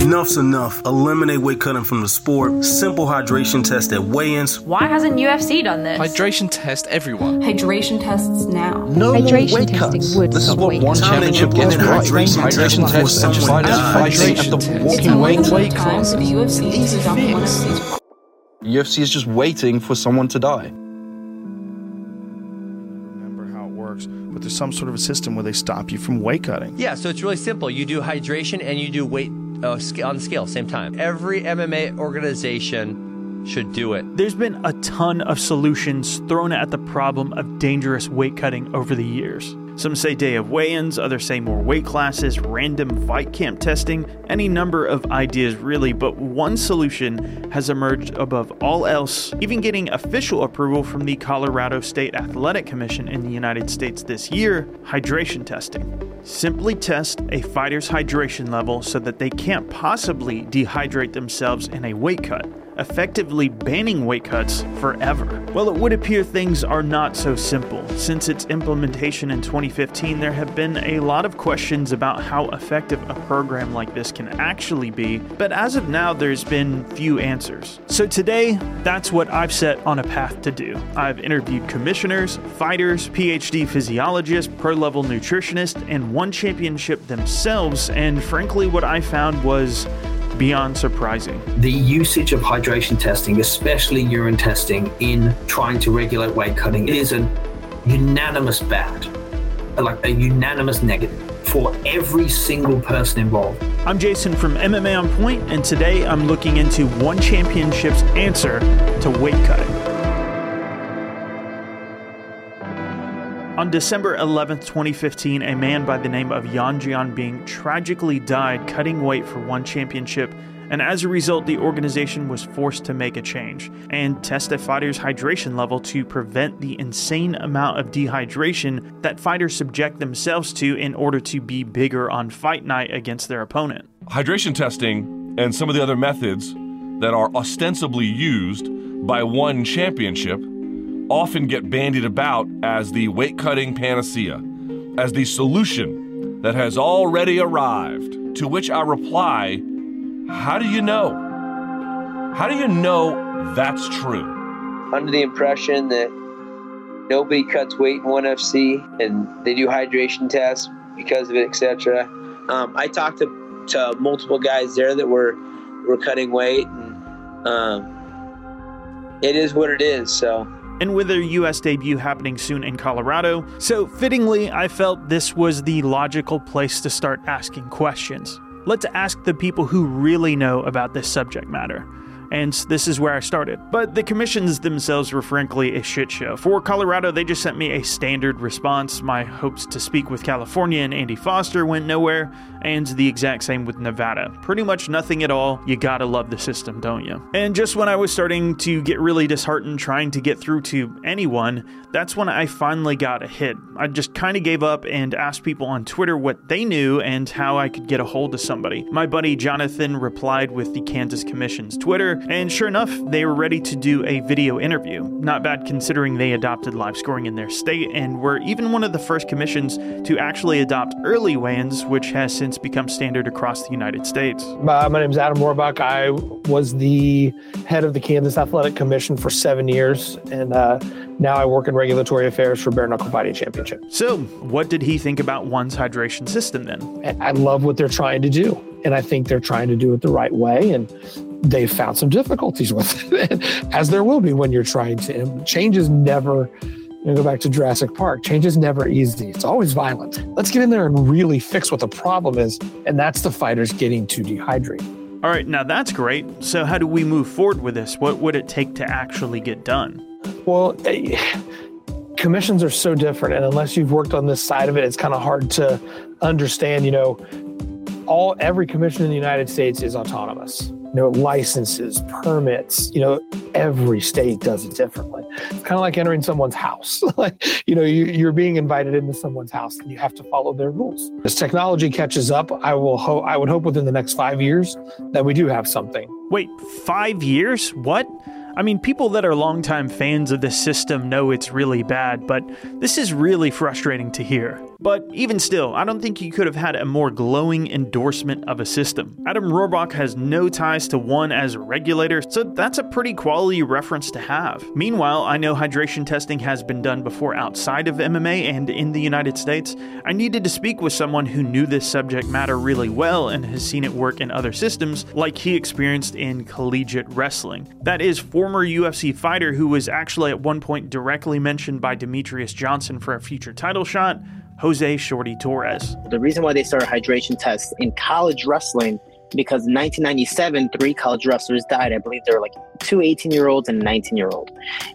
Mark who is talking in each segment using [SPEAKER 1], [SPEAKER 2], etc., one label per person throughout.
[SPEAKER 1] Enough's enough. Eliminate weight cutting from the sport. Simple hydration test at weigh-ins.
[SPEAKER 2] Why hasn't UFC done this?
[SPEAKER 3] Hydration test everyone.
[SPEAKER 4] Hydration tests now.
[SPEAKER 5] No
[SPEAKER 6] Hydration
[SPEAKER 5] weight
[SPEAKER 6] testing
[SPEAKER 5] cuts.
[SPEAKER 6] would
[SPEAKER 5] This is what one championship
[SPEAKER 1] Time
[SPEAKER 5] gets right.
[SPEAKER 1] hydration test
[SPEAKER 5] Hydration
[SPEAKER 1] before someone
[SPEAKER 5] fighters
[SPEAKER 1] dies.
[SPEAKER 5] hydrate at the walking weight
[SPEAKER 4] only
[SPEAKER 5] weight
[SPEAKER 4] the time the. UFC to adopt one of these.
[SPEAKER 5] UFC is just waiting for someone to die.
[SPEAKER 7] remember how it works, but there's some sort of a system where they stop you from weight cutting.
[SPEAKER 8] Yeah, so it's really simple. You do hydration and you do weight Oh, on the scale same time. Every MMA organization should do it.
[SPEAKER 9] There's been a ton of solutions thrown at the problem of dangerous weight cutting over the years. Some say day of weigh ins, others say more weight classes, random fight camp testing, any number of ideas really, but one solution has emerged above all else, even getting official approval from the Colorado State Athletic Commission in the United States this year hydration testing. Simply test a fighter's hydration level so that they can't possibly dehydrate themselves in a weight cut effectively banning weight cuts forever. Well, it would appear things are not so simple. Since its implementation in 2015, there have been a lot of questions about how effective a program like this can actually be, but as of now, there's been few answers. So today, that's what I've set on a path to do. I've interviewed commissioners, fighters, PhD physiologists, pro level nutritionists, and one championship themselves, and frankly, what I found was beyond surprising.
[SPEAKER 10] The usage of hydration testing, especially urine testing, in trying to regulate weight cutting is a unanimous bad, like a unanimous negative for every single person involved.
[SPEAKER 9] I'm Jason from MMA On Point, and today I'm looking into one championship's answer to weight cutting. On December 11th, 2015, a man by the name of Yan Jianbing tragically died cutting weight for one championship, and as a result, the organization was forced to make a change and test a fighter's hydration level to prevent the insane amount of dehydration that fighters subject themselves to in order to be bigger on fight night against their opponent.
[SPEAKER 11] Hydration testing and some of the other methods that are ostensibly used by one championship often get bandied about as the weight cutting panacea, as the solution that has already arrived. To which I reply, How do you know? How do you know that's true?
[SPEAKER 12] under the impression that nobody cuts weight in one FC and they do hydration tests because of it, etc. Um, I talked to, to multiple guys there that were were cutting weight, and um, it is what it is. So
[SPEAKER 9] and with their US debut happening soon in Colorado. So, fittingly, I felt this was the logical place to start asking questions. Let's ask the people who really know about this subject matter. And this is where I started. But the commissions themselves were frankly a shit show. For Colorado, they just sent me a standard response. My hopes to speak with California and Andy Foster went nowhere, and the exact same with Nevada. Pretty much nothing at all. You gotta love the system, don't you? And just when I was starting to get really disheartened trying to get through to anyone, that's when I finally got a hit. I just kind of gave up and asked people on Twitter what they knew and how I could get a hold of somebody. My buddy Jonathan replied with the Kansas Commission's Twitter, and sure enough, they were ready to do a video interview. Not bad considering they adopted live scoring in their state and were even one of the first commissions to actually adopt early ins, which has since become standard across the United States.
[SPEAKER 13] Uh, my name is Adam Roorbach. I was the head of the Kansas Athletic Commission for seven years, and uh, now I work in regulatory affairs for Bare Knuckle Fighting Championship.
[SPEAKER 9] So, what did he think about one's hydration system then?
[SPEAKER 13] I love what they're trying to do, and I think they're trying to do it the right way. And they've found some difficulties with it, as there will be when you're trying to. Change is never. You go back to Jurassic Park. Change is never easy. It's always violent. Let's get in there and really fix what the problem is, and that's the fighters getting too dehydrated.
[SPEAKER 9] All right, now that's great. So, how do we move forward with this? What would it take to actually get done?
[SPEAKER 13] Well, eh, commissions are so different, and unless you've worked on this side of it, it's kind of hard to understand. You know, all every commission in the United States is autonomous. You know, licenses, permits. You know, every state does it differently. It's kind of like entering someone's house. like, you know, you, you're being invited into someone's house, and you have to follow their rules. As technology catches up, I will hope. I would hope within the next five years that we do have something.
[SPEAKER 9] Wait, five years? What? I mean, people that are longtime fans of this system know it's really bad, but this is really frustrating to hear. But even still, I don't think he could have had a more glowing endorsement of a system. Adam Roorbach has no ties to one as a regulator, so that's a pretty quality reference to have. Meanwhile, I know hydration testing has been done before outside of MMA and in the United States. I needed to speak with someone who knew this subject matter really well and has seen it work in other systems, like he experienced in collegiate wrestling. That is former UFC fighter who was actually at one point directly mentioned by Demetrious Johnson for a future title shot. Jose Shorty Torres.
[SPEAKER 3] The reason why they started hydration tests in college wrestling because in 1997, three college wrestlers died. I believe there were like two 18 year olds and a 19 year old.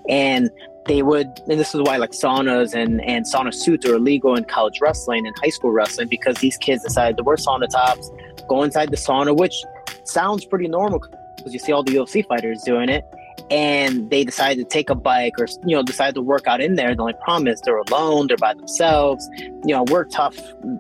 [SPEAKER 3] And they would, and this is why like saunas and, and sauna suits are illegal in college wrestling and high school wrestling because these kids decided to wear sauna tops, go inside the sauna, which sounds pretty normal because you see all the UFC fighters doing it and they decided to take a bike or you know decide to work out in there the only problem is they're alone they're by themselves. You know we're tough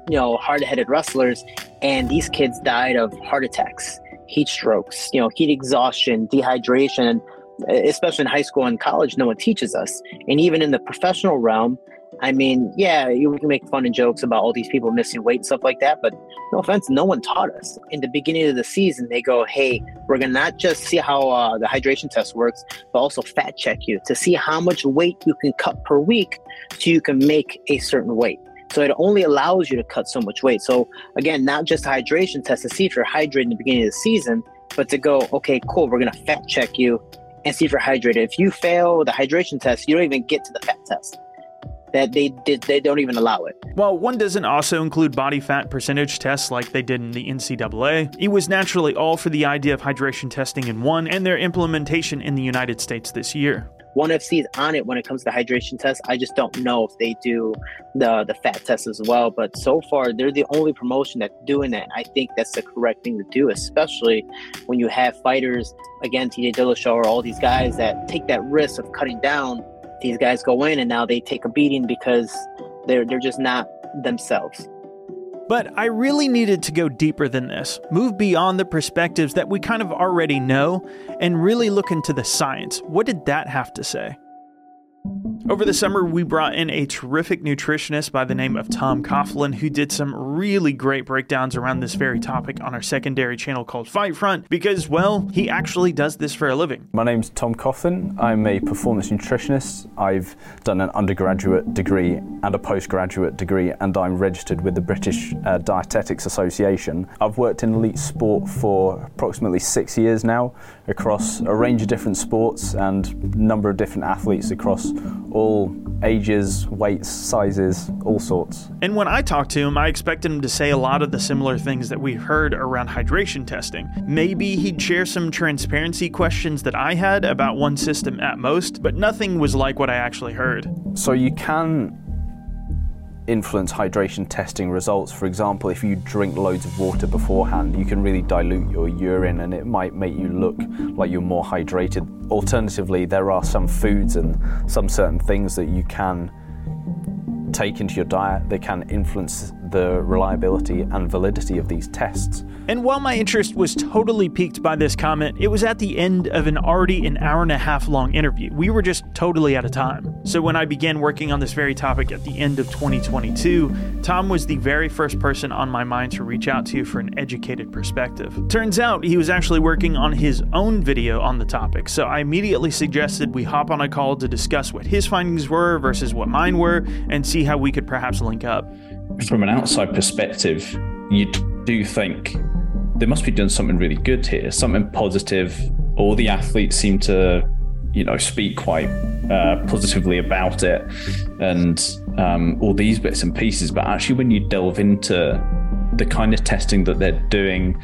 [SPEAKER 3] you know hard-headed wrestlers and these kids died of heart attacks heat strokes you know heat exhaustion dehydration especially in high school and college no one teaches us. And even in the professional realm I mean, yeah, you can make fun and jokes about all these people missing weight and stuff like that, but no offense, no one taught us. In the beginning of the season, they go, hey, we're going to not just see how uh, the hydration test works, but also fat check you to see how much weight you can cut per week so you can make a certain weight. So it only allows you to cut so much weight. So again, not just hydration test to see if you're hydrated in the beginning of the season, but to go, okay, cool, we're going to fat check you and see if you're hydrated. If you fail the hydration test, you don't even get to the fat test that they did they don't even allow it.
[SPEAKER 9] While one doesn't also include body fat percentage tests like they did in the NCAA, it was naturally all for the idea of hydration testing in one and their implementation in the United States this year.
[SPEAKER 3] One FC is on it when it comes to hydration tests. I just don't know if they do the the fat test as well. But so far, they're the only promotion that's doing that. I think that's the correct thing to do, especially when you have fighters again, TJ Dillashaw or all these guys that take that risk of cutting down these guys go in and now they take a beating because they're they're just not themselves.
[SPEAKER 9] But I really needed to go deeper than this, move beyond the perspectives that we kind of already know, and really look into the science. What did that have to say? Over the summer, we brought in a terrific nutritionist by the name of Tom Coughlin, who did some really great breakdowns around this very topic on our secondary channel called Fight Front, because, well, he actually does this for a living.
[SPEAKER 6] My name's Tom Coughlin. I'm a performance nutritionist. I've done an undergraduate degree and a postgraduate degree, and I'm registered with the British uh, Dietetics Association. I've worked in elite sport for approximately six years now, across a range of different sports and number of different athletes across all ages, weights, sizes, all sorts.
[SPEAKER 9] And when I talked to him, I expected him to say a lot of the similar things that we heard around hydration testing. Maybe he'd share some transparency questions that I had about one system at most, but nothing was like what I actually heard.
[SPEAKER 6] So you can influence hydration testing results. For example, if you drink loads of water beforehand, you can really dilute your urine and it might make you look like you're more hydrated. Alternatively, there are some foods and some certain things that you can take into your diet that can influence the reliability and validity of these tests.
[SPEAKER 9] And while my interest was totally piqued by this comment, it was at the end of an already an hour and a half long interview. We were just totally out of time. So when I began working on this very topic at the end of 2022, Tom was the very first person on my mind to reach out to for an educated perspective. Turns out he was actually working on his own video on the topic, so I immediately suggested we hop on a call to discuss what his findings were versus what mine were and see how we could perhaps link up.
[SPEAKER 14] From an outside perspective, you do think they must be doing something really good here, something positive. All the athletes seem to, you know, speak quite uh, positively about it, and um, all these bits and pieces. But actually, when you delve into the kind of testing that they're doing,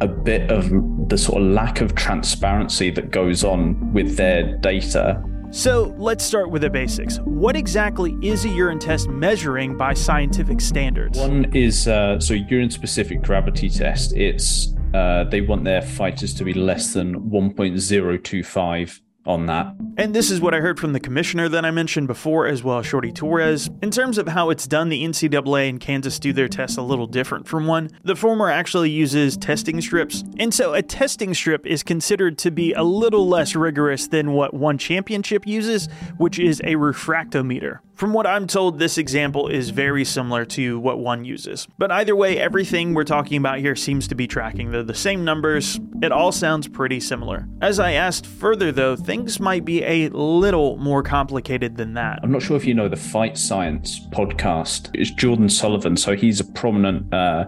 [SPEAKER 14] a bit of the sort of lack of transparency that goes on with their data
[SPEAKER 9] so let's start with the basics. What exactly is a urine test measuring by scientific standards?
[SPEAKER 14] One is uh, so urine specific gravity test. It's uh, they want their fighters to be less than 1.025 on that.
[SPEAKER 9] And this is what I heard from the commissioner that I mentioned before, as well Shorty Torres. In terms of how it's done, the NCAA and Kansas do their tests a little different from one. The former actually uses testing strips, and so a testing strip is considered to be a little less rigorous than what one championship uses, which is a refractometer. From what I'm told, this example is very similar to what one uses. But either way, everything we're talking about here seems to be tracking. They're the same numbers. It all sounds pretty similar. As I asked further, though, things might be a little more complicated than that.
[SPEAKER 14] I'm not sure if you know the Fight Science podcast. It's Jordan Sullivan. So he's a prominent uh,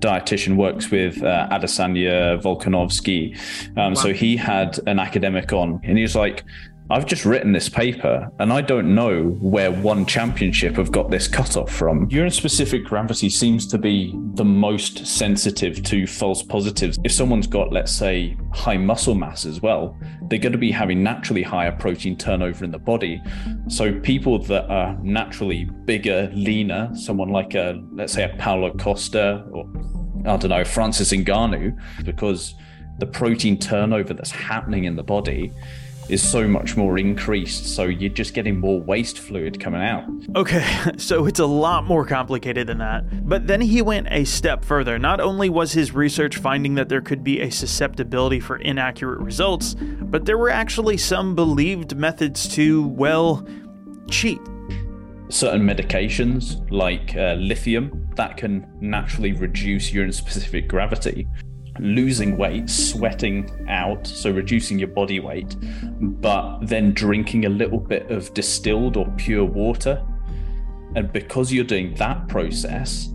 [SPEAKER 14] dietitian, works with uh, Adesanya Volkanovski. Um, wow. So he had an academic on, and he was like, I've just written this paper and I don't know where one championship have got this cutoff from. Urine specific gravity seems to be the most sensitive to false positives. If someone's got, let's say, high muscle mass as well, they're going to be having naturally higher protein turnover in the body. So people that are naturally bigger, leaner, someone like a, let's say, a Paulo Costa or I don't know, Francis Ngannou, because the protein turnover that's happening in the body is so much more increased. So you're just getting more waste fluid coming out.
[SPEAKER 9] Okay, so it's a lot more complicated than that. But then he went a step further. Not only was his research finding that there could be a susceptibility for inaccurate results, but there were actually some believed methods to, well, cheat.
[SPEAKER 14] Certain medications like uh, lithium that can naturally reduce urine specific gravity losing weight, sweating out, so reducing your body weight, but then drinking a little bit of distilled or pure water. And because you're doing that process,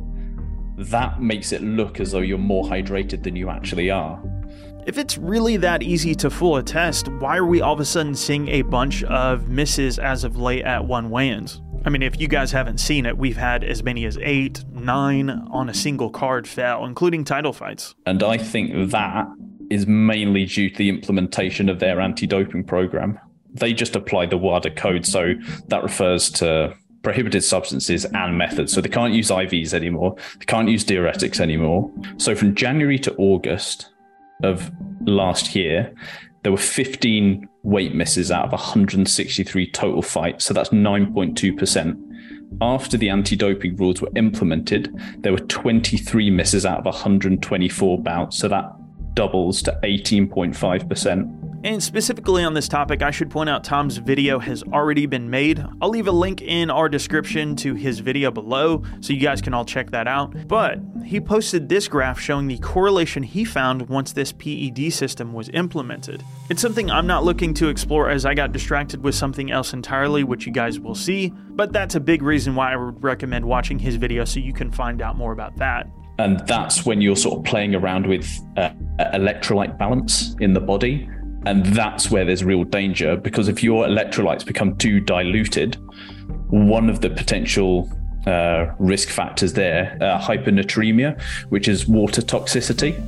[SPEAKER 14] that makes it look as though you're more hydrated than you actually are.
[SPEAKER 9] If it's really that easy to fool a test, why are we all of a sudden seeing a bunch of misses as of late at one weigh ins? I mean, if you guys haven't seen it, we've had as many as eight, nine on a single card fail, including title fights.
[SPEAKER 14] And I think that is mainly due to the implementation of their anti doping program. They just apply the WADA code, so that refers to prohibited substances and methods. So they can't use IVs anymore, they can't use diuretics anymore. So from January to August of last year, there were 15 weight misses out of 163 total fights. So that's 9.2%. After the anti doping rules were implemented, there were 23 misses out of 124 bouts. So that doubles to 18.5%.
[SPEAKER 9] And specifically on this topic, I should point out Tom's video has already been made. I'll leave a link in our description to his video below so you guys can all check that out. But he posted this graph showing the correlation he found once this PED system was implemented. It's something I'm not looking to explore as I got distracted with something else entirely, which you guys will see, but that's a big reason why I would recommend watching his video so you can find out more about that
[SPEAKER 14] and that's when you're sort of playing around with uh, electrolyte balance in the body. And that's where there's real danger because if your electrolytes become too diluted, one of the potential uh, risk factors there, uh, hyponatremia, which is water toxicity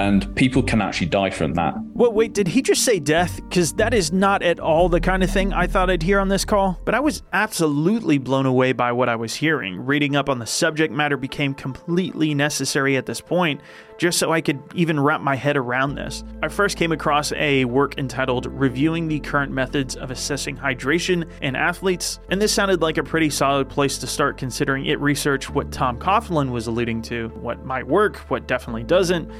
[SPEAKER 14] and people can actually die from that.
[SPEAKER 9] Well, wait, did he just say death? Because that is not at all the kind of thing I thought I'd hear on this call. But I was absolutely blown away by what I was hearing. Reading up on the subject matter became completely necessary at this point, just so I could even wrap my head around this. I first came across a work entitled Reviewing the Current Methods of Assessing Hydration in Athletes, and this sounded like a pretty solid place to start considering it researched what Tom Coughlin was alluding to, what might work, what definitely doesn't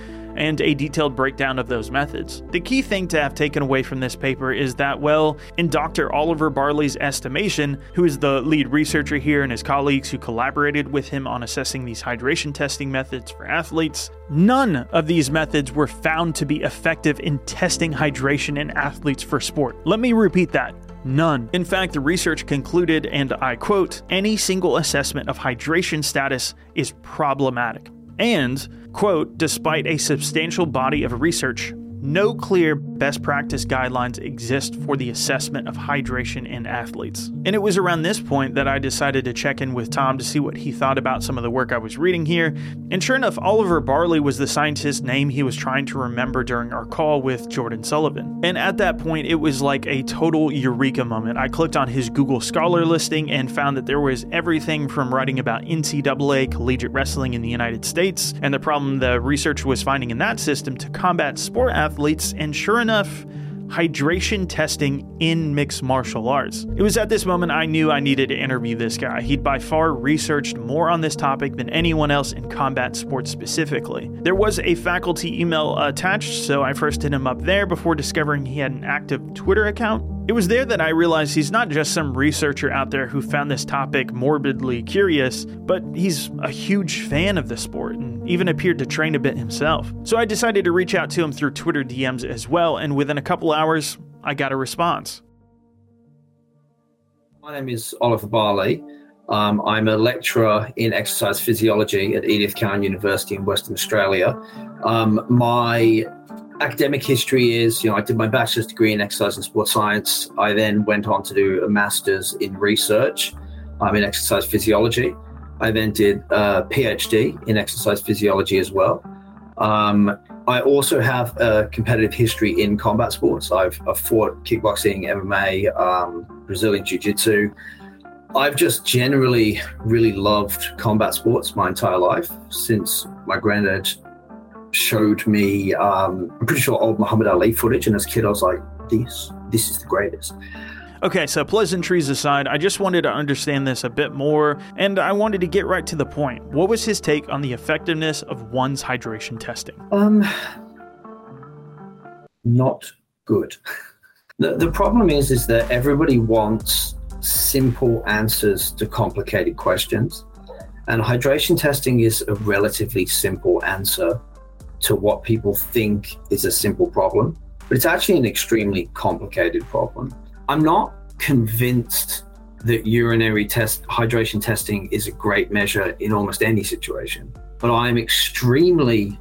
[SPEAKER 9] and a detailed breakdown of those methods. The key thing to have taken away from this paper is that, well, in Dr. Oliver Barley's estimation, who is the lead researcher here and his colleagues who collaborated with him on assessing these hydration testing methods for athletes, none of these methods were found to be effective in testing hydration in athletes for sport. Let me repeat that. None. In fact, the research concluded, and I quote, any single assessment of hydration status is problematic. And Quote, despite a substantial body of research, no clear best practice guidelines exist for the assessment of hydration in athletes. And it was around this point that I decided to check in with Tom to see what he thought about some of the work I was reading here. And sure enough, Oliver Barley was the scientist's name he was trying to remember during our call with Jordan Sullivan. And at that point, it was like a total eureka moment. I clicked on his Google Scholar listing and found that there was everything from writing about NCAA collegiate wrestling in the United States and the problem the research was finding in that system to combat sport athletes athletes, and sure enough, hydration testing in mixed martial arts. It was at this moment I knew I needed to interview this guy. He'd by far researched more on this topic than anyone else in combat sports specifically. There was a faculty email attached, so I first hit him up there before discovering he had an active Twitter account. It was there that I realized he's not just some researcher out there who found this topic morbidly curious, but he's a huge fan of the sport and even appeared to train a bit himself. So I decided to reach out to him through Twitter DMs as well, and within a couple hours, I got a response.
[SPEAKER 10] My name is Oliver Barley. Um, I'm a lecturer in exercise physiology at Edith Cowan University in Western Australia. Um, my academic history is, you know, I did my bachelor's degree in exercise and sports science. I then went on to do a master's in research um, in exercise physiology. I then did a PhD in exercise physiology as well. Um, I also have a competitive history in combat sports. I've, I've fought kickboxing, MMA, um, Brazilian Jiu Jitsu. I've just generally really loved combat sports my entire life since my granddad showed me, um, I'm pretty sure, old Muhammad Ali footage. And as a kid, I was like, this, this is the greatest.
[SPEAKER 9] Okay, so pleasantries aside, I just wanted to understand this a bit more, and I wanted to get right to the point. What was his take on the effectiveness of one's hydration testing?
[SPEAKER 10] Um, not good. The, the problem is, is that everybody wants simple answers to complicated questions, and hydration testing is a relatively simple answer to what people think is a simple problem, but it's actually an extremely complicated problem. I'm not convinced that urinary test hydration testing is a great measure in almost any situation, but I'm extremely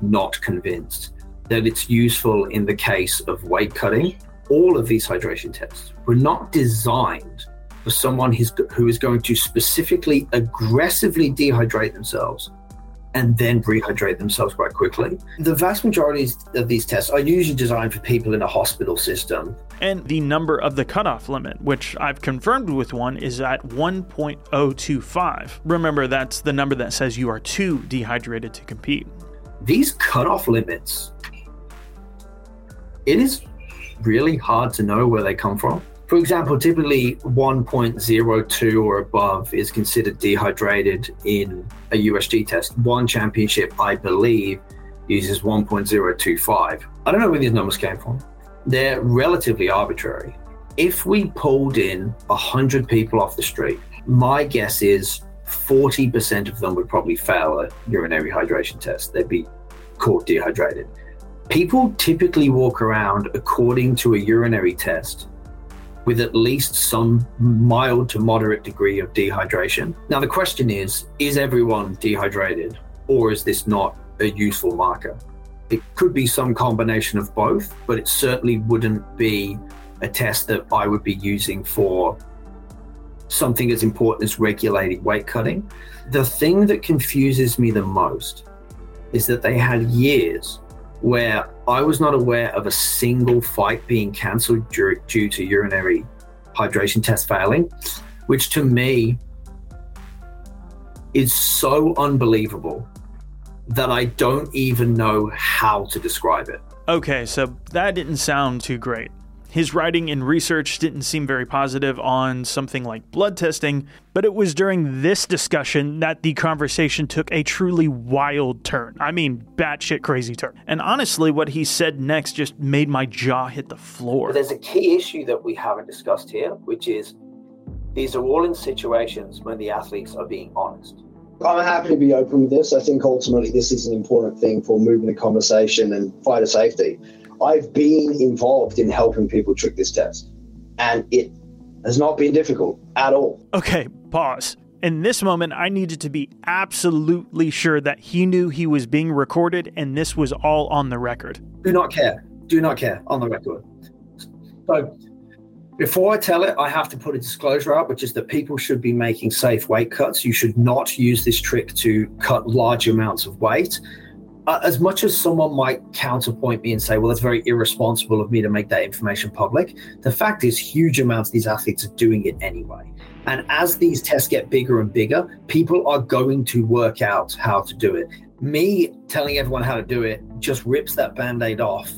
[SPEAKER 10] not convinced that it's useful in the case of weight cutting. All of these hydration tests were not designed for someone who is going to specifically aggressively dehydrate themselves and then rehydrate themselves quite quickly. The vast majority of these tests are usually designed for people in a hospital system.
[SPEAKER 9] And the number of the cutoff limit, which I've confirmed with one, is at 1.025. Remember, that's the number that says you are too dehydrated to compete.
[SPEAKER 10] These cutoff limits, it is really hard to know where they come from. For example, typically 1.02 or above is considered dehydrated in a USG test. One championship, I believe, uses 1.025. I don't know where these numbers came from. They're relatively arbitrary. If we pulled in 100 people off the street, my guess is 40% of them would probably fail a urinary hydration test. They'd be caught dehydrated. People typically walk around according to a urinary test with at least some mild to moderate degree of dehydration. Now, the question is is everyone dehydrated, or is this not a useful marker? It could be some combination of both, but it certainly wouldn't be a test that I would be using for something as important as regulating weight cutting. The thing that confuses me the most is that they had years where I was not aware of a single fight being cancelled due, due to urinary hydration test failing, which to me is so unbelievable that I don't even know how to describe it.
[SPEAKER 9] Okay, so that didn't sound too great. His writing and research didn't seem very positive on something like blood testing, but it was during this discussion that the conversation took a truly wild turn. I mean, batshit crazy turn. And honestly, what he said next just made my jaw hit the floor.
[SPEAKER 10] There's a key issue that we haven't discussed here, which is these are all in situations when the athletes are being honest.
[SPEAKER 15] I'm happy to be open with this. I think ultimately this is an important thing for moving the conversation and fighter safety. I've been involved in helping people trick this test, and it has not been difficult at all.
[SPEAKER 9] Okay, pause. In this moment, I needed to be absolutely sure that he knew he was being recorded and this was all on the record.
[SPEAKER 10] Do not care. Do not care on the record. So, before I tell it, I have to put a disclosure up, which is that people should be making safe weight cuts. You should not use this trick to cut large amounts of weight Uh, as much as someone might counterpoint me and say, well, that's very irresponsible of me to make that information public, the fact is, huge amounts of these athletes are doing it anyway. And as these tests get bigger and bigger, people are going to work out how to do it. Me telling everyone how to do it just rips that band aid off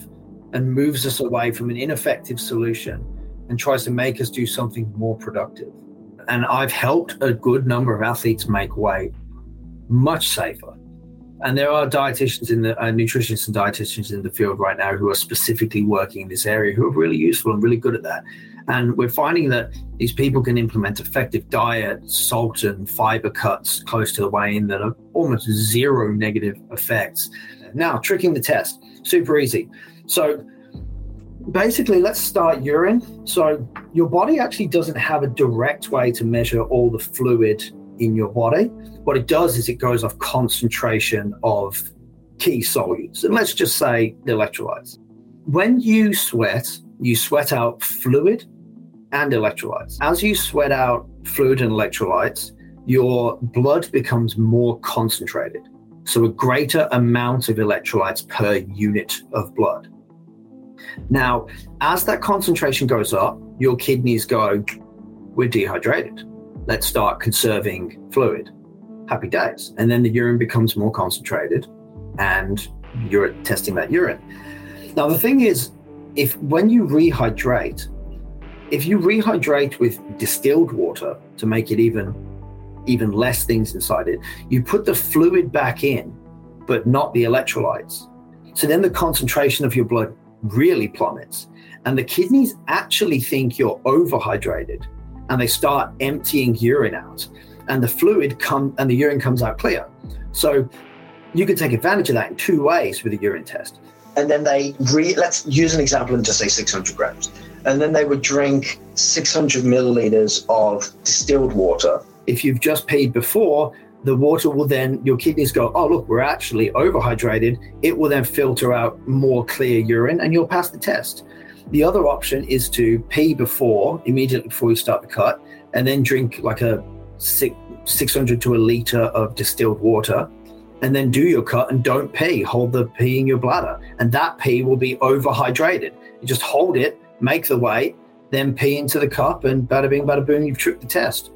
[SPEAKER 10] and moves us away from an ineffective solution and tries to make us do something more productive. And I've helped a good number of athletes make weight much safer And there are dietitians in the uh, nutritionists and dietitians in the field right now who are specifically working in this area who are really useful and really good at that. And we're finding that these people can implement effective diet, salt and fiber cuts close to the weigh in that are almost zero negative effects. Now, tricking the test, super easy. So basically, let's start urine. So your body actually doesn't have a direct way to measure all the fluid in your body. What it does is it goes off concentration of key solutes. And let's just say the electrolytes. When you sweat, you sweat out fluid and electrolytes. As you sweat out fluid and electrolytes, your blood becomes more concentrated. So, a greater amount of electrolytes per unit of blood. Now, as that concentration goes up, your kidneys go, We're dehydrated. Let's start conserving fluid. Happy days. And then the urine becomes more concentrated and you're testing that urine. Now, the thing is, if when you rehydrate, if you rehydrate with distilled water to make it even even less things inside it, you put the fluid back in, but not the electrolytes. So then the concentration of your blood really plummets. And the kidneys actually think you're overhydrated and they start emptying urine out. And the fluid come and the urine comes out clear. So you can take advantage of that in two ways with a urine test.
[SPEAKER 15] And then they re let's use an example and just say 600 grams. And then they would drink 600 milliliters of distilled water.
[SPEAKER 10] If you've just peed before, the water will then, your kidneys go, oh, look, we're actually overhydrated. It will then filter out more clear urine and you'll pass the test. The other option is to pee before, immediately before you start the cut, and then drink like a six, 600 to a liter of distilled water, and then do your cut and don't pee. Hold the pee in your bladder, and that pee will be overhydrated. You just hold it, make the weight, then pee into the cup, and bada bing, bada boom, you've tricked the test.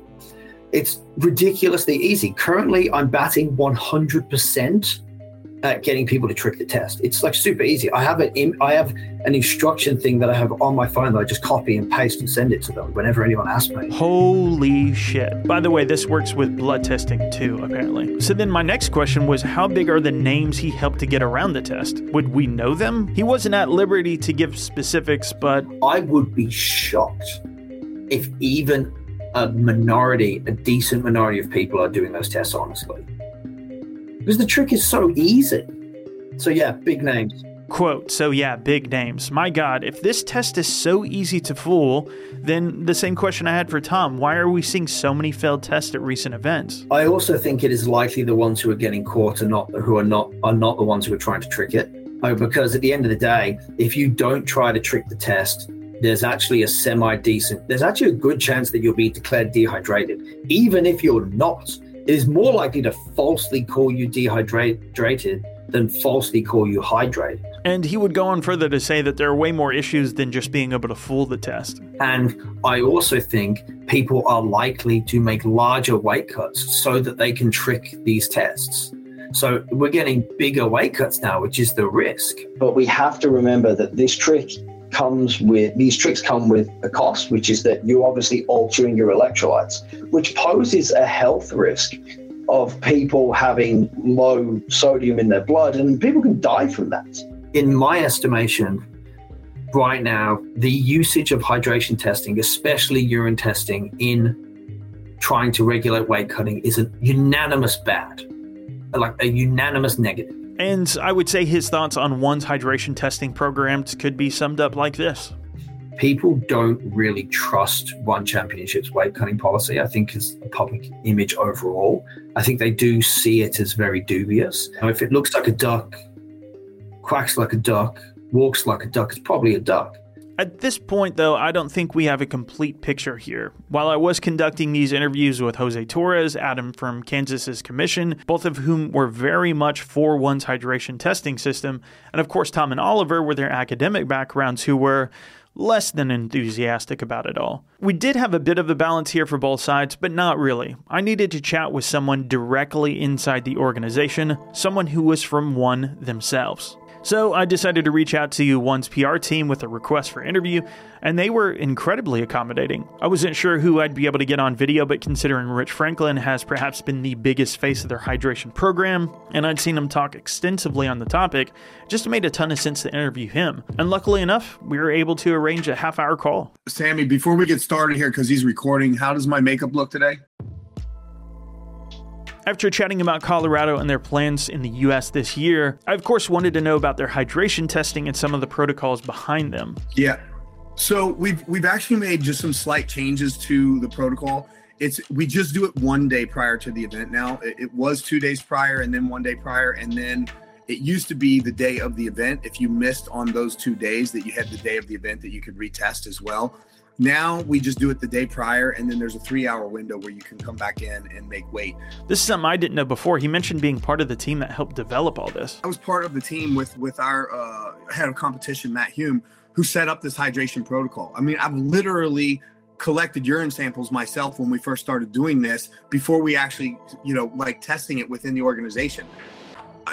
[SPEAKER 10] It's ridiculously easy. Currently, I'm batting 100% at getting people to trick the test. It's like super easy. I have an I have an instruction thing that I have on my phone that I just copy and paste and send it to them whenever anyone asks me.
[SPEAKER 9] Holy shit. By the way, this works with blood testing too, apparently. So then my next question was how big are the names he helped to get around the test? Would we know them? He wasn't at liberty to give specifics, but
[SPEAKER 10] I would be shocked if even a minority, a decent minority of people are doing those tests honestly because the trick is so easy. So, yeah, big names.
[SPEAKER 9] Quote, so yeah, big names. My God, if this test is so easy to fool, then the same question I had for Tom why are we seeing so many failed tests at recent events?
[SPEAKER 10] I also think it is likely the ones who are getting caught are not who are not are not the ones who are trying to trick it. Oh, because at the end of the day, if you don't try to trick the test, there's actually a semi decent, there's actually a good chance that you'll be declared dehydrated, even if you're not is more likely to falsely call you dehydrated than falsely call you hydrated.
[SPEAKER 9] And he would go on further to say that there are way more issues than just being able to fool the test.
[SPEAKER 10] And I also think people are likely to make larger weight cuts so that they can trick these tests. So we're getting bigger weight cuts now, which is the risk.
[SPEAKER 15] But we have to remember that this trick comes with these tricks come with a cost, which is that you're obviously altering your electrolytes, which poses a health risk of people having low sodium in their blood, and people can die from that.
[SPEAKER 10] In my estimation, right now, the usage of hydration testing, especially urine testing, in trying to regulate weight cutting is a unanimous bad, like a unanimous negative.
[SPEAKER 9] And I would say his thoughts on one's hydration testing programs could be summed up like this.
[SPEAKER 10] People don't really trust One Championship's weight cutting policy, I think, as a public image overall. I think they do see it as very dubious. Now, if it looks like a duck, quacks like a duck, walks like a duck, it's probably a duck.
[SPEAKER 9] At this point, though, I don't think we have a complete picture here. While I was conducting these interviews with Jose Torres, Adam from Kansas's commission, both of whom were very much for one's hydration testing system, and of course, Tom and Oliver with their academic backgrounds who were less than enthusiastic about it all. We did have a bit of a balance here for both sides, but not really. I needed to chat with someone directly inside the organization, someone who was from one themselves. So I decided to reach out to One's PR team with a request for interview, and they were incredibly accommodating. I wasn't sure who I'd be able to get on video, but considering Rich Franklin has perhaps been the biggest face of their hydration program, and I'd seen him talk extensively on the topic, just made a ton of sense to interview him. And luckily enough, we were able to arrange a half hour call.
[SPEAKER 16] Sammy, before we get started here, because he's recording, how does my makeup look today?
[SPEAKER 9] After chatting about Colorado and their plans in the US this year, I of course wanted to know about their hydration testing and some of the protocols behind them.
[SPEAKER 16] Yeah. So we've we've actually made just some slight changes to the protocol. It's we just do it one day prior to the event now. It, it was two days prior and then one day prior and then it used to be the day of the event. If you missed on those two days, that you had the day of the event that you could retest as well. Now we just do it the day prior, and then there's a three hour window where you can come back in and make weight.
[SPEAKER 9] This is something I didn't know before. He mentioned being part of the team that helped develop all this.
[SPEAKER 16] I was part of the team with with our uh, head of competition, Matt Hume, who set up this hydration protocol. I mean, I've literally collected urine samples myself when we first started doing this before we actually, you know, like testing it within the organization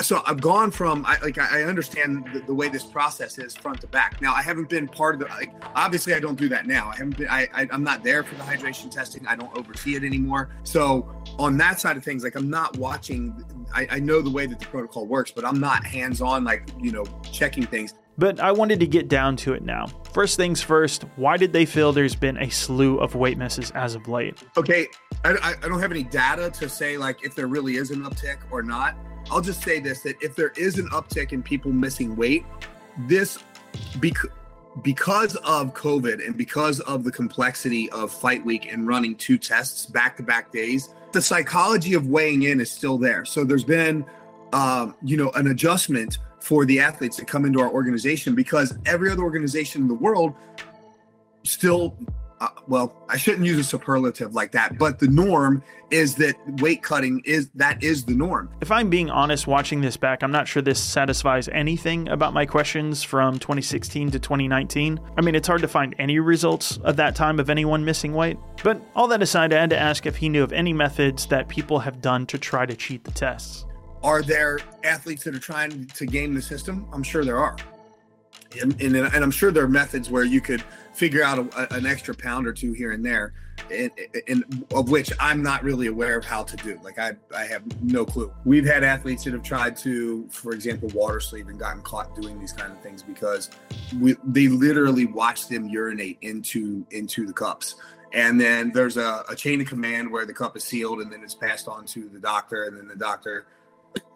[SPEAKER 16] so I've gone from I, like I understand the, the, way this process is front to back. Now I haven't been part of the like obviously I don't do that now. I haven't been I, I am not there for the hydration testing. I don't oversee it anymore. So on that side of things, like I'm not watching. I, I know the way that the protocol works, but I'm not hands on like you know checking things.
[SPEAKER 9] But I wanted to get down to it now. First things first, why did they feel there's been a slew of weight misses as of late?
[SPEAKER 16] Okay, I, I don't have any data to say like if there really is an uptick or not. I'll just say this that if there is an uptick in people missing weight, this bec- because of COVID and because of the complexity of fight week and running two tests back to back days, the psychology of weighing in is still there. So there's been, um, you know, an adjustment for the athletes that come into our organization because every other organization in the world still uh, well, I shouldn't use a superlative like that, but the norm is that weight cutting is that is the norm.
[SPEAKER 9] If I'm being honest watching this back, I'm not sure this satisfies anything about my questions from 2016 to 2019. I mean, it's hard to find any results of that time of anyone missing weight. But all that aside, I had to ask if he knew of any methods that people have done to try to cheat the tests.
[SPEAKER 16] Are there athletes that are trying to game the system? I'm sure there are. And, and, and I'm sure there are methods where you could figure out a, an extra pound or two here and there, and, and, of which I'm not really aware of how to do. Like I, I have no clue. We've had athletes that have tried to, for example, water sleep and gotten caught doing these kind of things because we, they literally watch them urinate into into the cups. And then there's a, a chain of command where the cup is sealed and then it's passed on to the doctor, and then the doctor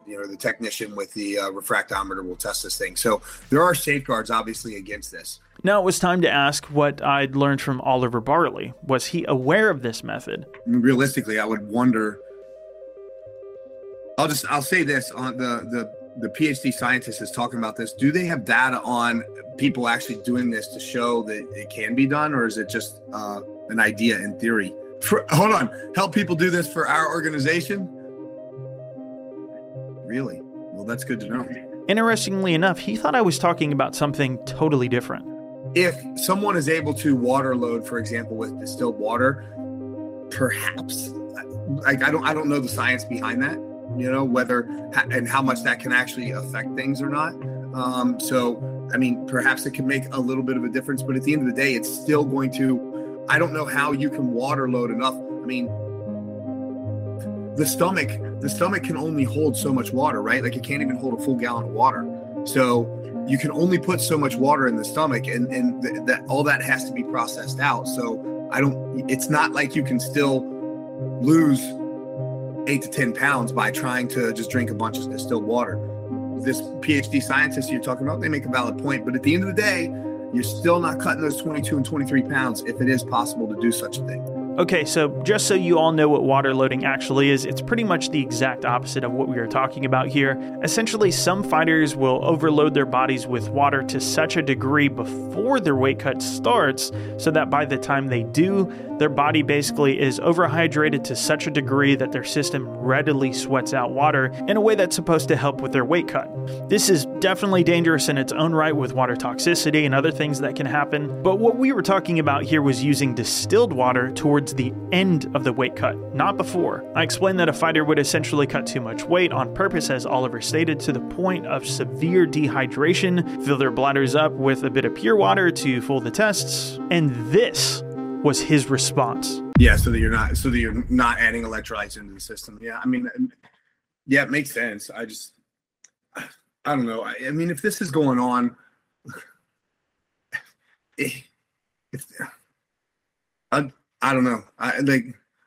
[SPEAKER 16] you know the technician with the uh, refractometer will test this thing so there are safeguards obviously against this
[SPEAKER 9] now it was time to ask what I'd learned from Oliver Barley. Was he aware of this method?
[SPEAKER 16] Realistically, I would wonder. I'll just I'll say this on the the the PhD scientist is talking about this. Do they have data on people actually doing this to show that it can be done, or is it just uh, an idea in theory? For, hold on, help people do this for our organization. Really? Well, that's good to know.
[SPEAKER 9] Interestingly enough, he thought I was talking about something totally different
[SPEAKER 16] if someone is able to water load, for example, with distilled water, perhaps like I don't I don't know the science behind that, you know, whether and how much that can actually affect things or not. Um, so I mean, perhaps it can make a little bit of a difference, but at the end of the day, it's still going to. I don't know how you can water load enough. I mean, the stomach, the stomach can only hold so much water, right? Like it can't even hold a full gallon of water. So you can only put so much water in the stomach and and th- that all that has to be processed out so i don't it's not like you can still lose eight to ten pounds by trying to just drink a bunch of distilled water this phd scientist you're talking about they make a valid point but at the end of the day you're still not cutting those 22 and 23 pounds if it is possible to do such a thing
[SPEAKER 9] Okay, so just so you all know what water loading actually is, it's pretty much the exact opposite of what we are talking about here. Essentially, some fighters will overload their bodies with water to such a degree before their weight cut starts so that by the time they do, their body basically is overhydrated to such a degree that their system readily sweats out water in a way that's supposed to help with their weight cut. This is definitely dangerous in its own right with water toxicity and other things that can happen, but what we were talking about here was using distilled water towards the end of the weight cut, not before. I explained that a fighter would essentially cut too much weight on purpose, as Oliver stated, to the point of severe dehydration, fill their bladders up with a bit of pure water to fool the tests, and this was his response.
[SPEAKER 16] Yeah, so that you're not so that you're not adding electrolytes into the system. Yeah, I mean, yeah, it makes sense. I just, I don't know. I, I mean, if this is going on, if, if I, I don't know. I like.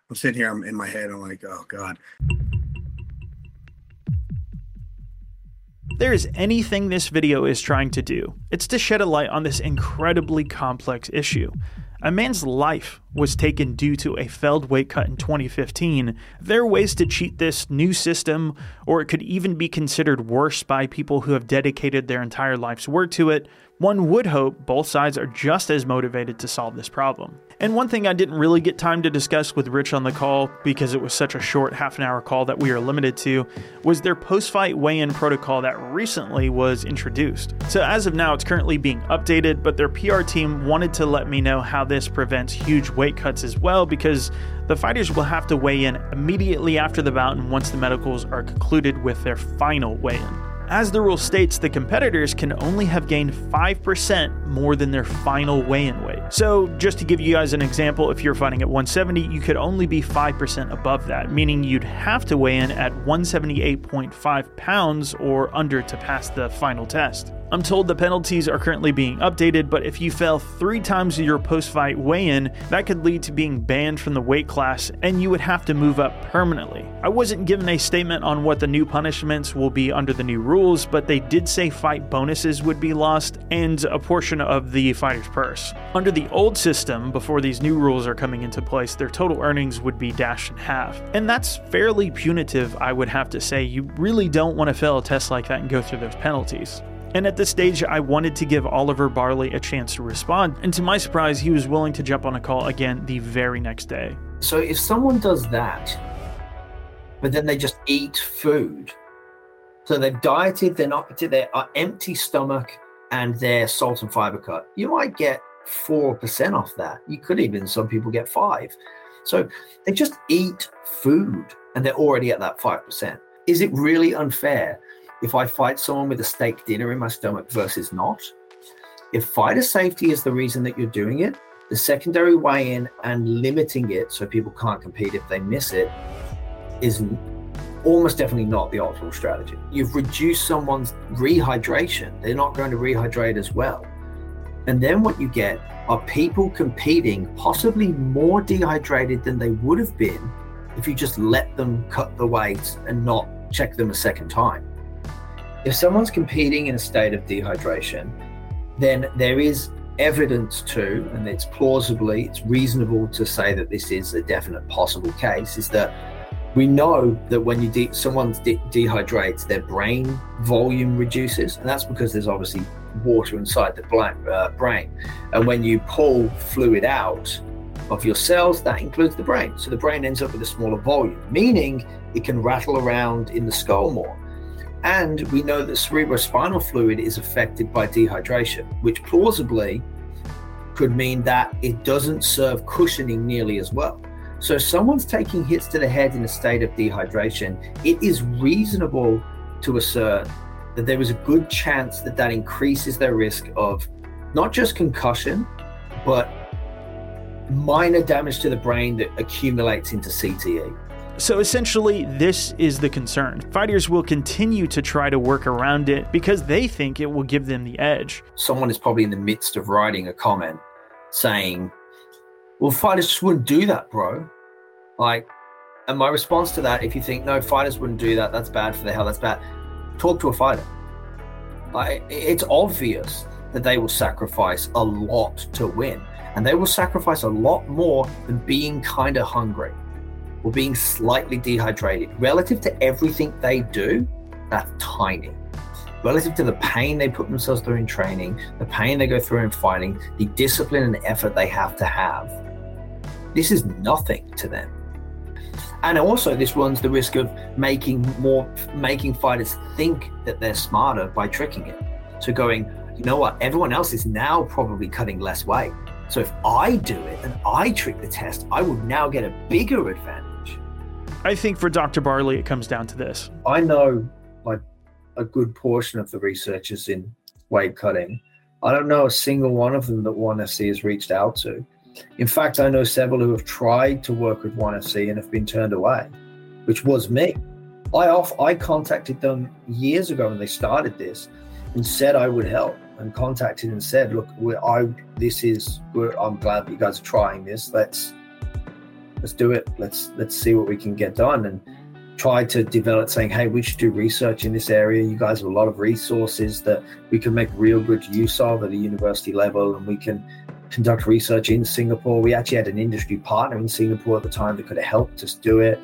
[SPEAKER 16] I'm sitting here. I'm in my head. I'm like, oh god.
[SPEAKER 9] there is anything this video is trying to do, it's to shed a light on this incredibly complex issue. A man's life was taken due to a failed weight cut in 2015. There are ways to cheat this new system, or it could even be considered worse by people who have dedicated their entire life's work to it. One would hope both sides are just as motivated to solve this problem. And one thing I didn't really get time to discuss with Rich on the call, because it was such a short half an hour call that we are limited to, was their post fight weigh in protocol that recently was introduced. So, as of now, it's currently being updated, but their PR team wanted to let me know how this prevents huge weight cuts as well, because the fighters will have to weigh in immediately after the bout and once the medicals are concluded with their final weigh in. As the rule states, the competitors can only have gained 5% more than their final weigh in weight. So, just to give you guys an example, if you're fighting at 170, you could only be 5% above that, meaning you'd have to weigh in at 178.5 pounds or under to pass the final test. I'm told the penalties are currently being updated, but if you fail three times your post fight weigh in, that could lead to being banned from the weight class and you would have to move up permanently. I wasn't given a statement on what the new punishments will be under the new rules, but they did say fight bonuses would be lost and a portion of the fighter's purse. Under the old system, before these new rules are coming into place, their total earnings would be dashed in half. And that's fairly punitive, I would have to say. You really don't want to fail a test like that and go through those penalties. And at this stage, I wanted to give Oliver Barley a chance to respond, and to my surprise, he was willing to jump on a call again the very next day.
[SPEAKER 10] So if someone does that, but then they just eat food, so they've dieted, they're not, they are uh, empty stomach, and they're salt and fiber cut, you might get 4% off that. You could even, some people get five. So they just eat food and they're already at that 5%. Is it really unfair if I fight someone with a steak dinner in my stomach versus not. If fighter safety is the reason that you're doing it, the secondary weigh in and limiting it so people can't compete if they miss it is almost definitely not the optimal strategy. You've reduced someone's rehydration, they're not going to rehydrate as well. And then what you get are people competing possibly more dehydrated than they would have been if you just let them cut the weights and not check them a second time if someone's competing in a state of dehydration, then there is evidence to, and it's plausibly, it's reasonable to say that this is a definite possible case, is that we know that when you de- someone de- dehydrates, their brain volume reduces, and that's because there's obviously water inside the uh, brain. And when you pull fluid out of your cells, that includes the brain. So the brain ends up with a smaller volume, meaning it can rattle around in the skull more. And we know that cerebrospinal fluid is affected by dehydration, which plausibly could mean that it doesn't serve cushioning nearly as well. So, if someone's taking hits to the head in a state of dehydration, it is reasonable to assert that there is a good chance that that increases their risk of not just concussion, but minor damage to the brain that accumulates into CTE.
[SPEAKER 9] So essentially, this is the concern. Fighters will continue to try to work around it because they think it will give them the edge.
[SPEAKER 10] Someone is probably in the midst of writing a comment saying, Well, fighters just wouldn't do that, bro. Like, and my response to that, if you think, no, fighters wouldn't do that, that's bad for the hell, that's bad, talk to a fighter. Like, it's obvious that they will sacrifice a lot to win, and they will sacrifice a lot more than being kind of hungry or being slightly dehydrated relative to everything they do, that's tiny. Relative to the pain they put themselves through in training, the pain they go through in fighting, the discipline and effort they have to have, this is nothing to them. And also, this runs the risk of making more, making fighters think that they're smarter by tricking it. So going, you know what, everyone else is now probably cutting less weight So if I do it and I trick the test, I will now get a bigger advantage.
[SPEAKER 9] I think for Dr. Barley, it comes down to this.
[SPEAKER 10] I know like a good portion of the researchers in weight cutting. I don't know a single one of them that ONE FC has reached out to. In fact, I know several who have tried to work with ONE FC and have been turned away, which was me. I off I contacted them years ago when they started this and said I would help and contacted and said, look, I this is I'm glad that you guys are trying this. Let's let's do it. Let's let's see what we can get done and try to develop saying, hey, we should do research in this area. You guys have a lot of resources that we can make real good use of at a university level and we can conduct research in Singapore. We actually had an industry partner in Singapore at the time that could have helped us do it.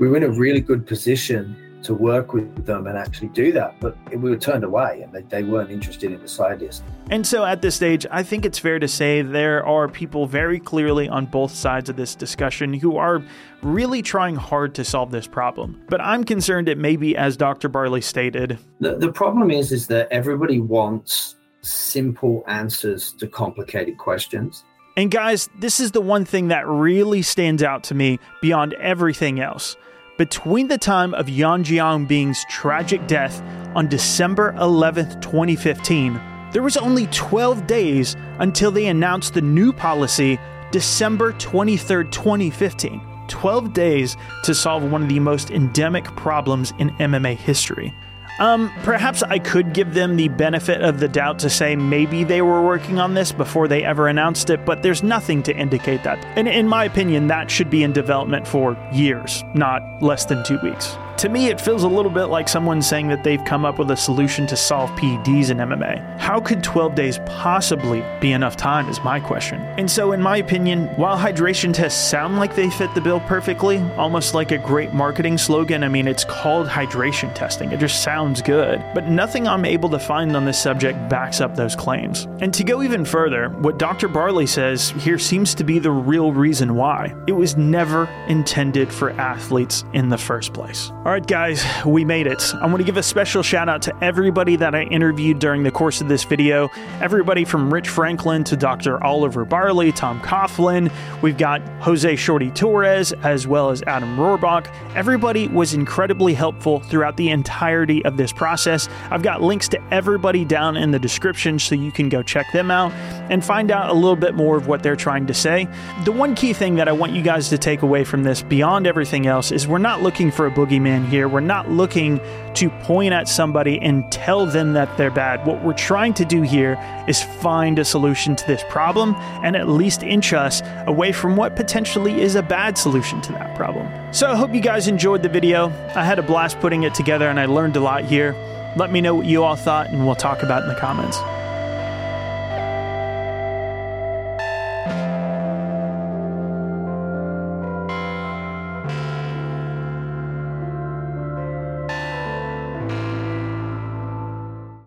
[SPEAKER 10] We were in a really good position to work with them and actually do that. But we were turned away and they, they weren't interested in the slightest.
[SPEAKER 9] And so at this stage, I think it's fair to say there are people very clearly on both sides of this discussion who are really trying hard to solve this problem. But I'm concerned it may be, as Dr. Barley stated.
[SPEAKER 10] The, the problem is, is that everybody wants simple answers to complicated questions.
[SPEAKER 9] And guys, this is the one thing that really stands out to me beyond everything else. Between the time of Yan Jianbing's tragic death on December 11, 2015, there was only 12 days until they announced the new policy December 23, 2015. 12 days to solve one of the most endemic problems in MMA history. Um, perhaps I could give them the benefit of the doubt to say maybe they were working on this before they ever announced it, but there's nothing to indicate that. And in my opinion, that should be in development for years, not less than two weeks. To me, it feels a little bit like someone saying that they've come up with a solution to solve PEDs in MMA. How could 12 days possibly be enough time, is my question. And so, in my opinion, while hydration tests sound like they fit the bill perfectly, almost like a great marketing slogan, I mean, it's called hydration testing. It just sounds good. But nothing I'm able to find on this subject backs up those claims. And to go even further, what Dr. Barley says here seems to be the real reason why. It was never intended for athletes in the first place. All right, guys, we made it. I want to give a special shout out to everybody that I interviewed during the course of this video. Everybody from Rich Franklin to Dr. Oliver Barley, Tom Coughlin. We've got Jose Shorty Torres, as well as Adam Roorbach. Everybody was incredibly helpful throughout the entirety of this process. I've got links to everybody down in the description so you can go check them out and find out a little bit more of what they're trying to say. The one key thing that I want you guys to take away from this, beyond everything else, is we're not looking for a boogeyman here. We're not looking to point at somebody and tell them that they're bad. What we're trying to do here is find a solution to this problem and at least inch us away from what potentially is a bad solution to that problem. So I hope you guys enjoyed the video. I had a blast putting it together and I learned a lot here. Let me know what you all thought and we'll talk about in the comments.